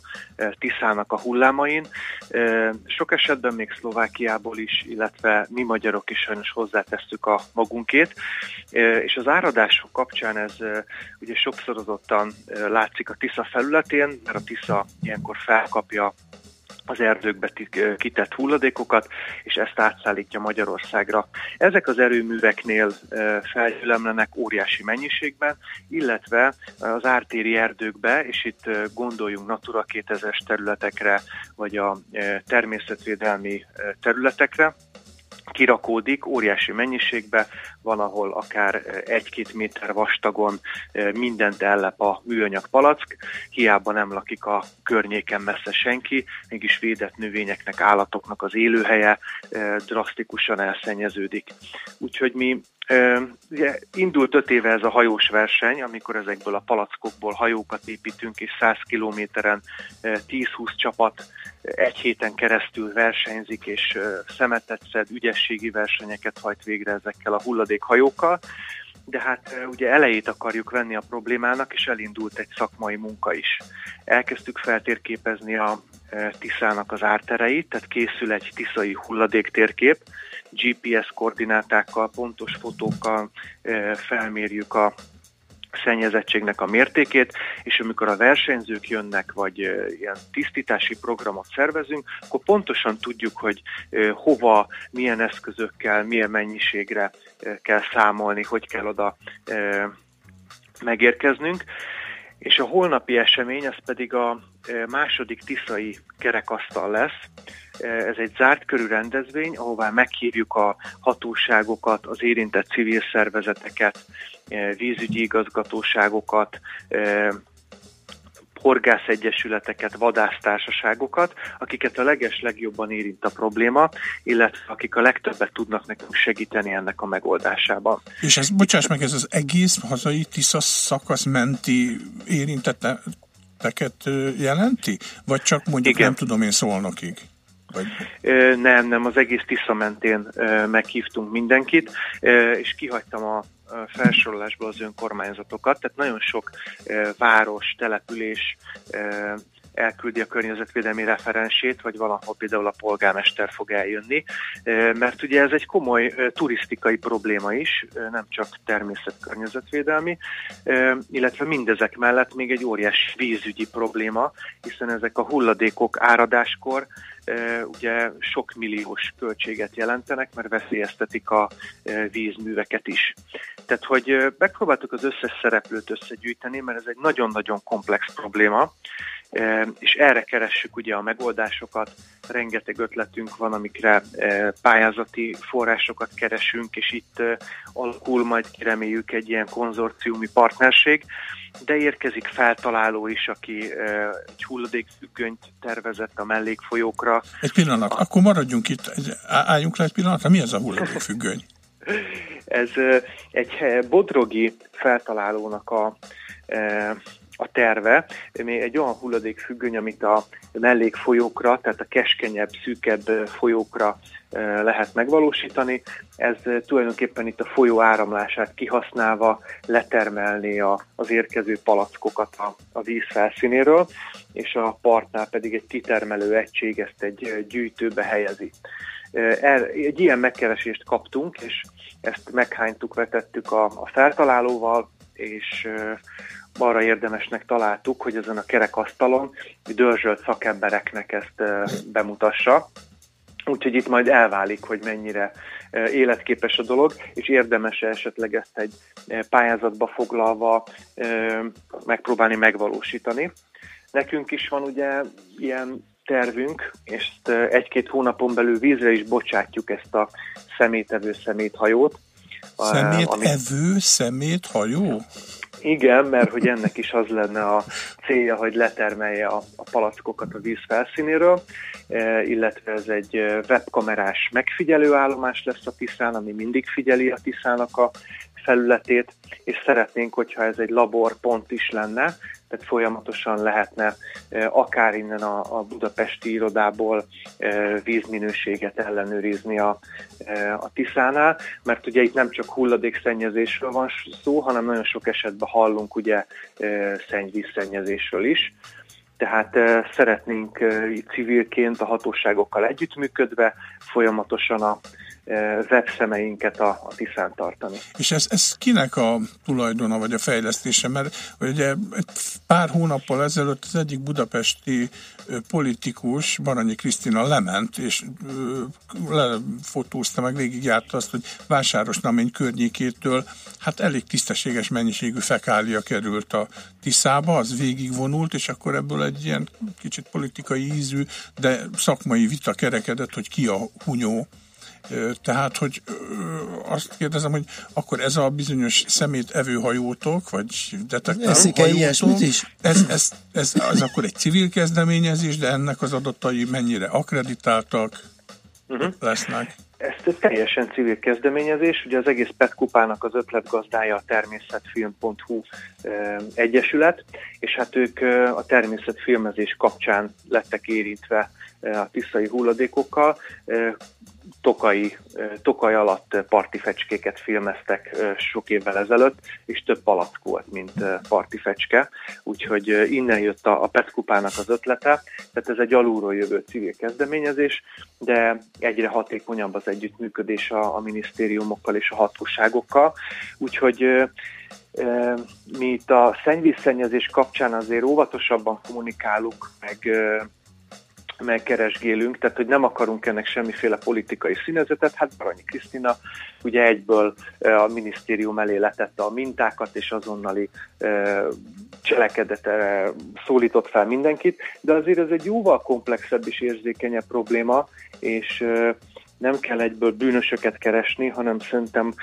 Tiszának a hullámain. Sok esetben még Szlovákiából is, illetve mi magyarok is sajnos hozzátesszük a magunkét, és az áradások kapcsán ez ugye sokszorozottan eh, látszik a Tisza felületén, mert a Tisza ilyenkor felkapja az erdőkbe kitett hulladékokat, és ezt átszállítja Magyarországra. Ezek az erőműveknél felgyülemlenek óriási mennyiségben, illetve az ártéri erdőkbe, és itt gondoljunk Natura 2000-es területekre, vagy a természetvédelmi területekre, kirakódik óriási mennyiségbe, van, ahol akár eh, egy-két méter vastagon eh, mindent ellep a műanyag palack, hiába nem lakik a környéken messze senki, mégis védett növényeknek, állatoknak az élőhelye eh, drasztikusan elszennyeződik. Úgyhogy mi Ugye indult öt éve ez a hajós verseny, amikor ezekből a palackokból hajókat építünk, és 100 kilométeren eh, 10-20 csapat egy héten keresztül versenyzik, és szemetet szed, ügyességi versenyeket hajt végre ezekkel a hulladékhajókkal. de hát ugye elejét akarjuk venni a problémának, és elindult egy szakmai munka is. Elkezdtük feltérképezni a Tiszának az ártereit, tehát készül egy tiszai hulladéktérkép, GPS koordinátákkal, pontos fotókkal felmérjük a szennyezettségnek a mértékét, és amikor a versenyzők jönnek, vagy ilyen tisztítási programot szervezünk, akkor pontosan tudjuk, hogy hova, milyen eszközökkel, milyen mennyiségre kell számolni, hogy kell oda megérkeznünk. És a holnapi esemény, az pedig a második tiszai kerekasztal lesz. Ez egy zárt körű rendezvény, ahová meghívjuk a hatóságokat, az érintett civil szervezeteket, vízügyi igazgatóságokat, horgászegyesületeket, vadásztársaságokat, akiket a leges legjobban érint a probléma, illetve akik a legtöbbet tudnak nekünk segíteni ennek a megoldásában. És ez, bocsáss meg, ez az egész hazai Tisza szakasz menti érintetteket jelenti? Vagy csak mondjuk Igen. nem tudom én szólnokig? Vagy... Nem, nem, az egész Tisza mentén meghívtunk mindenkit, és kihagytam a felsorolásból az önkormányzatokat, tehát nagyon sok város, település elküldi a környezetvédelmi referensét, vagy valahol például a polgármester fog eljönni, mert ugye ez egy komoly turisztikai probléma is, nem csak természet-környezetvédelmi, illetve mindezek mellett még egy óriás vízügyi probléma, hiszen ezek a hulladékok áradáskor ugye sok milliós költséget jelentenek, mert veszélyeztetik a vízműveket is. Tehát, hogy megpróbáltuk az összes szereplőt összegyűjteni, mert ez egy nagyon-nagyon komplex probléma, és erre keressük ugye a megoldásokat, rengeteg ötletünk van, amikre pályázati forrásokat keresünk, és itt alakul majd kireméljük egy ilyen konzorciumi partnerség, de érkezik feltaláló is, aki egy hulladékfüggönyt tervezett a mellékfolyókra. Egy pillanat, a... akkor maradjunk itt, álljunk le egy pillanatra, mi ez a hulladékfüggöny? ez egy bodrogi feltalálónak a a terve, még egy olyan hulladékfüggöny, amit a mellékfolyókra, tehát a keskenyebb, szűkebb folyókra lehet megvalósítani. Ez tulajdonképpen itt a folyó áramlását kihasználva letermelni a, az érkező palackokat a, a víz felszínéről, és a partnál pedig egy kitermelő egység ezt egy gyűjtőbe helyezi. Egy ilyen megkeresést kaptunk, és ezt meghánytuk, vetettük a, a feltalálóval, és arra érdemesnek találtuk, hogy ezen a kerekasztalon dörzsölt szakembereknek ezt bemutassa. Úgyhogy itt majd elválik, hogy mennyire életképes a dolog, és érdemes -e esetleg ezt egy pályázatba foglalva megpróbálni megvalósítani. Nekünk is van ugye ilyen tervünk, és egy-két hónapon belül vízre is bocsátjuk ezt a szemétevő szeméthajót. Szemétevő szeméthajó? Igen, mert hogy ennek is az lenne a célja, hogy letermelje a, a palackokat a víz felszínéről, e, illetve ez egy webkamerás megfigyelőállomás lesz a Tiszán, ami mindig figyeli a Tiszának a felületét, és szeretnénk, hogyha ez egy laborpont is lenne, tehát folyamatosan lehetne akár innen a, a budapesti irodából vízminőséget ellenőrizni a, a Tiszánál, mert ugye itt nem csak hulladékszennyezésről van szó, hanem nagyon sok esetben hallunk ugye szennyvízszennyezésről is. Tehát szeretnénk civilként a hatóságokkal együttműködve folyamatosan a webszemeinket a, a Tiszán tartani. És ez, ez kinek a tulajdona vagy a fejlesztése? Mert ugye pár hónappal ezelőtt az egyik budapesti politikus, Baranyi Krisztina lement, és lefotózta meg, végigjárta azt, hogy Vásáros Namény környékétől hát elég tisztességes mennyiségű fekália került a Tiszába, az végigvonult, és akkor ebből egy ilyen kicsit politikai ízű, de szakmai vita kerekedett, hogy ki a hunyó, tehát, hogy azt kérdezem, hogy akkor ez a bizonyos szemét evőhajótok, vagy detektálóhajótok, ilyesmit is? Ez, ez, ez, ez akkor egy civil kezdeményezés, de ennek az adatai mennyire akreditáltak uh-huh. lesznek? Ez teljesen civil kezdeményezés, ugye az egész PET kupának az ötletgazdája a természetfilm.hu egyesület, és hát ők a természetfilmezés kapcsán lettek érintve a tiszai hulladékokkal. Tokai, Tokaj alatt parti fecskéket filmeztek sok évvel ezelőtt, és több palack volt, mint parti fecske, úgyhogy innen jött a, a PET az ötlete, tehát ez egy alulról jövő civil kezdeményezés, de egyre hatékonyabb az együttműködés a, a minisztériumokkal és a hatóságokkal, úgyhogy mi itt a szennyvízszennyezés kapcsán azért óvatosabban kommunikálunk, meg megkeresgélünk, tehát hogy nem akarunk ennek semmiféle politikai színezetet. Hát Baranyi Krisztina ugye egyből a minisztérium elé letette a mintákat, és azonnali cselekedetre szólított fel mindenkit, de azért ez egy jóval komplexebb és érzékenyebb probléma, és nem kell egyből bűnösöket keresni, hanem szerintem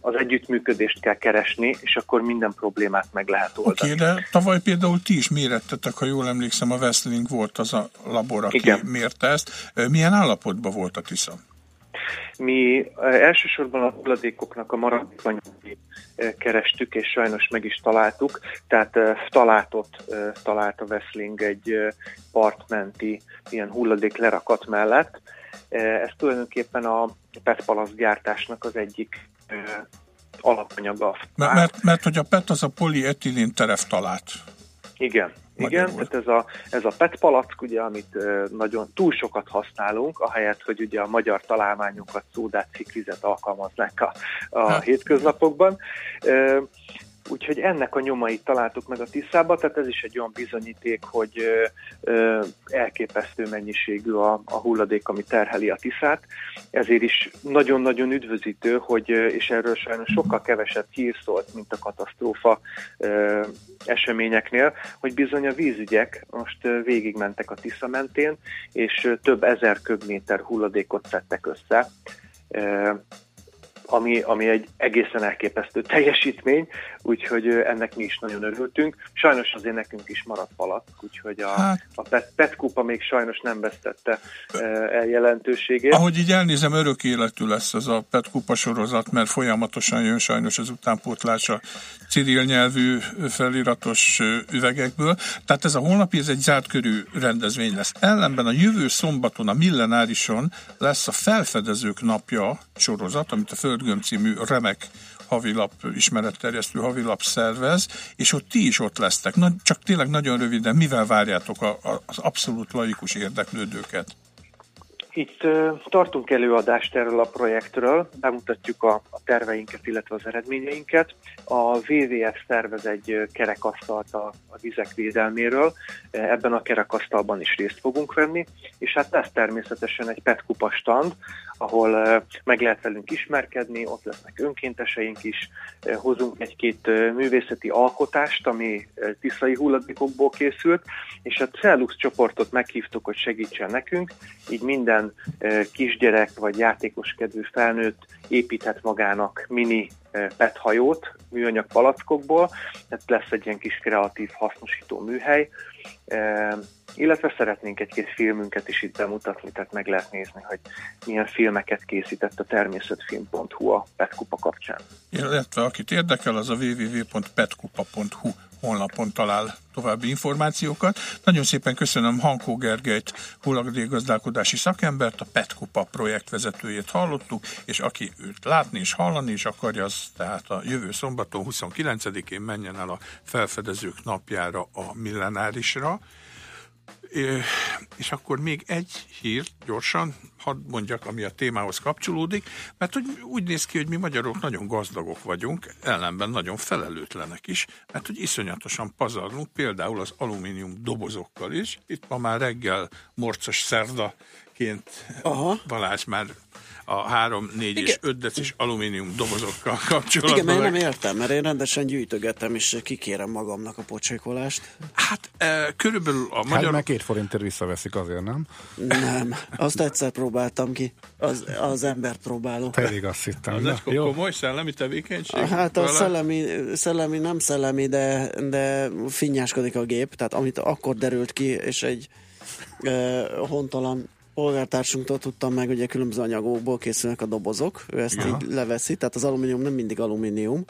az együttműködést kell keresni, és akkor minden problémát meg lehet oldani. Oké, okay, de tavaly például ti is mérettetek, ha jól emlékszem, a Westling volt az a labor, aki Igen. mérte ezt. Milyen állapotban volt a Tisza? Mi elsősorban a hulladékoknak a maradványait kerestük, és sajnos meg is találtuk. Tehát talátot talált a Westling egy partmenti ilyen hulladék lerakat mellett, ez tulajdonképpen a PET gyártásnak az egyik eh, alapanyaga. Mert, mert, mert hogy a PET az a polietilén tereftalát. Igen, igen, tehát ez a, ez a PET palack, ugye, amit eh, nagyon túl sokat használunk, ahelyett, hogy ugye a magyar találmányokat, szódát, cikvizet alkalmaznák a, a hát. hétköznapokban. Úgyhogy ennek a nyomait találtuk meg a Tiszába, tehát ez is egy olyan bizonyíték, hogy elképesztő mennyiségű a, a hulladék, ami terheli a Tiszát. Ezért is nagyon-nagyon üdvözítő, hogy, és erről sajnos sokkal kevesebb hír szólt, mint a katasztrófa eseményeknél, hogy bizony a vízügyek most végigmentek a Tisza mentén, és több ezer köbméter hulladékot szedtek össze ami, ami egy egészen elképesztő teljesítmény, úgyhogy ennek mi is nagyon örültünk. Sajnos azért nekünk is maradt palack, úgyhogy a, hát. a Pet, Pet Kupa még sajnos nem vesztette el jelentőségét. Ahogy így elnézem, örök életű lesz ez a Pet Kupa sorozat, mert folyamatosan jön sajnos az utánpótlás a ciril nyelvű feliratos üvegekből. Tehát ez a holnapi, ez egy zárt körű rendezvény lesz. Ellenben a jövő szombaton a Millenárison lesz a felfedezők napja sorozat, amit a Földgömb című remek havilap, ismeretterjesztő havilap szervez, és ott ti is ott lesztek. Na, csak tényleg nagyon röviden, mivel várjátok a, a, az abszolút laikus érdeklődőket? Itt uh, tartunk előadást erről a projektről, bemutatjuk a, a terveinket, illetve az eredményeinket. A WWF szervez egy kerekasztalt a, a vizek védelméről, ebben a kerekasztalban is részt fogunk venni, és hát lesz természetesen egy petkupa stand, ahol meg lehet velünk ismerkedni, ott lesznek önkénteseink is, hozunk egy-két művészeti alkotást, ami tiszai hulladékokból készült, és a Cellux csoportot meghívtuk, hogy segítsen nekünk, így minden kisgyerek vagy játékos kedvű felnőtt építhet magának mini PET hajót műanyag palackokból, tehát lesz egy ilyen kis kreatív hasznosító műhely, illetve szeretnénk egy-két filmünket is itt bemutatni, tehát meg lehet nézni, hogy milyen filmeket készített a természetfilm.hu a Petkupa kapcsán. Illetve akit érdekel, az a www.petkupa.hu honlapon talál további információkat. Nagyon szépen köszönöm Hankó Gergelyt, hulladékgazdálkodási szakembert, a Petkupa projektvezetőjét hallottuk, és aki őt látni és hallani is akarja, az tehát a jövő szombaton 29-én menjen el a felfedezők napjára a millenárisra, és akkor még egy hír gyorsan, hadd mondjak, ami a témához kapcsolódik, mert hogy úgy néz ki, hogy mi magyarok nagyon gazdagok vagyunk, ellenben nagyon felelőtlenek is, mert hogy iszonyatosan pazarlunk, például az alumínium dobozokkal is. Itt ma már reggel morcos szerdaként Aha. Balázs már a 3, 4 Igen. és 5 decis alumínium dobozokkal kapcsolatban. Igen, mert én nem értem, mert én rendesen gyűjtögettem, és kikérem magamnak a pocsékolást. Hát e, körülbelül a magyar... Hát meg két forintért visszaveszik azért, nem? Nem, azt egyszer próbáltam ki. Az, az ember próbáló. Pedig azt hittem. Az egy komoly szellemi tevékenység? Hát a szellemi, szellemi, nem szellemi, de, de finnyáskodik a gép, tehát amit akkor derült ki, és egy e, hontalan polgártársunktól tudtam meg, hogy különböző anyagokból készülnek a dobozok, ő ezt ja. így leveszi, tehát az alumínium nem mindig alumínium.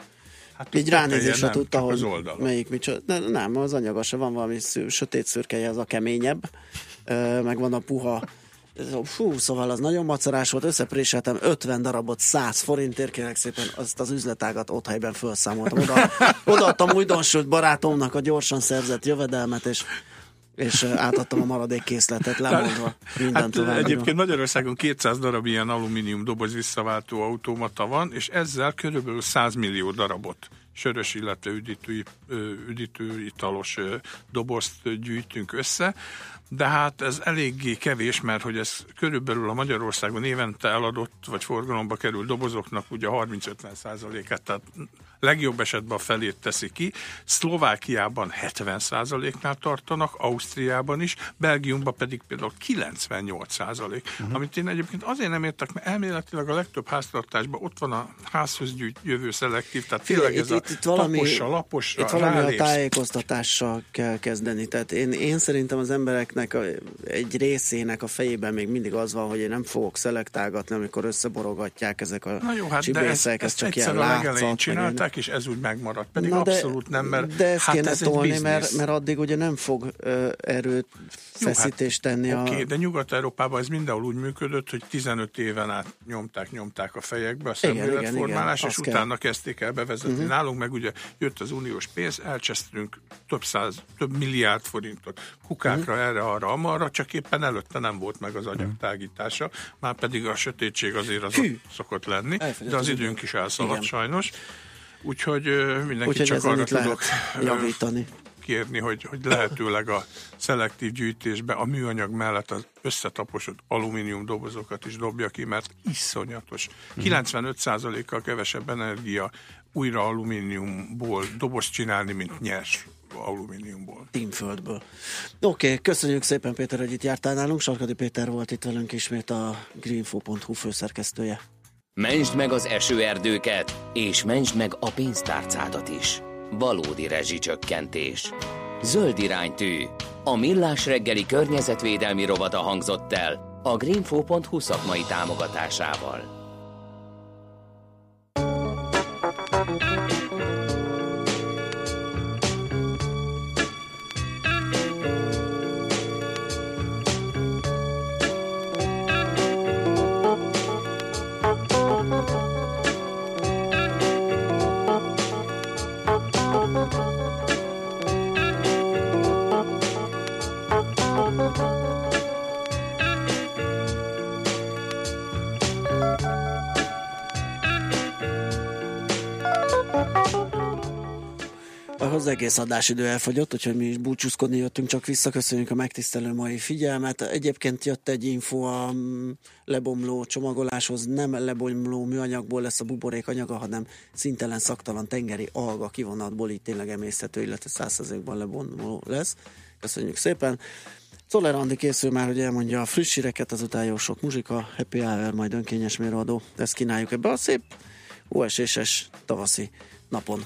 Hát így ránézésre tudta, hogy melyik micsoda. Ne, nem, az anyaga se van valami sző, sötét szürkeje, az a keményebb. meg van a puha Fú, szóval az nagyon macerás volt, összepréseltem 50 darabot 100 forintért, kérek szépen azt az üzletágat ott helyben felszámoltam. Oda, odaadtam újdonsült barátomnak a gyorsan szerzett jövedelmet, és és átadtam a maradék készletet, lemondva mindent hát, tovább. Egyébként Magyarországon 200 darab ilyen alumínium doboz visszaváltó automata van, és ezzel körülbelül 100 millió darabot sörös, illetve üdítő, üdítő italos dobozt gyűjtünk össze, de hát ez eléggé kevés, mert hogy ez körülbelül a Magyarországon évente eladott, vagy forgalomba kerül dobozoknak ugye 30-50 százalékát, tehát legjobb esetben a felét teszi ki. Szlovákiában 70 százaléknál tartanak, Ausztriában is, Belgiumban pedig például 98 százalék, uh-huh. amit én egyébként azért nem értek, mert elméletileg a legtöbb háztartásban ott van a házhoz jövő szelektív, tehát tényleg ez itt, a itt valami, taposra, laposra, Itt valami rálépsz. a tájékoztatással kell kezdeni, tehát én, én szerintem az embereknek a, egy részének a fejében még mindig az van, hogy én nem fogok szelektálgatni, amikor összeborogatják ezek a Na jó, hát csibészek, ez, ez csak ilyen látszat. csinálták, csinálták, és ez úgy megmaradt. Pedig Na de, abszolút nem, mert De ezt hát kéne ez tolni, mert, mert addig ugye nem fog ö, erőt feszítést hát, tenni. Oké, okay, a... de Nyugat-Európában ez mindenhol úgy működött, hogy 15 éven át nyomták, nyomták a fejekbe a szemléletformálás, és kell. utána kezdték el bevezetni. Uh-huh. Nálunk meg ugye jött az uniós pénz, elcsesztünk több száz, több milliárd forintot kukákra, uh-huh. erre, arra, amarra, csak éppen előtte nem volt meg az anyagtágítása, már pedig a sötétség azért az szokott lenni, de az időnk is elszaladt sajnos. Úgyhogy mindenki Úgyhogy csak arra tudok javítani. kérni, hogy, hogy lehetőleg a szelektív gyűjtésbe a műanyag mellett az összetaposott alumínium dobozokat is dobja ki, mert iszonyatos. Mm. 95%-kal kevesebb energia újra alumíniumból dobozt csinálni, mint nyers alumíniumból. Tímföldből. Oké, okay, köszönjük szépen Péter, hogy itt jártál nálunk. Sarkadi Péter volt itt velünk ismét a greenfo.hu főszerkesztője. Mentsd meg az esőerdőket, és mentsd meg a pénztárcádat is. Valódi rezsicsökkentés. Zöld iránytű. A millás reggeli környezetvédelmi rovata hangzott el a greenfo.hu szakmai támogatásával. Egész adásidő elfogyott, úgyhogy mi is búcsúzkodni jöttünk, csak visszaköszönjük a megtisztelő mai figyelmet. Egyébként jött egy info a mm, lebomló csomagoláshoz, nem lebomló műanyagból lesz a buborék anyaga, hanem szintelen, szaktalan tengeri alga kivonatból, így tényleg emészhető, illetve százszerzékban lebomló lesz. Köszönjük szépen! Czoller Andi készül már, hogy elmondja a friss híreket, azután jó sok muzsika, happy hour, majd önkényes mérvadó. Ezt kínáljuk ebbe a szép USS-es tavaszi napon.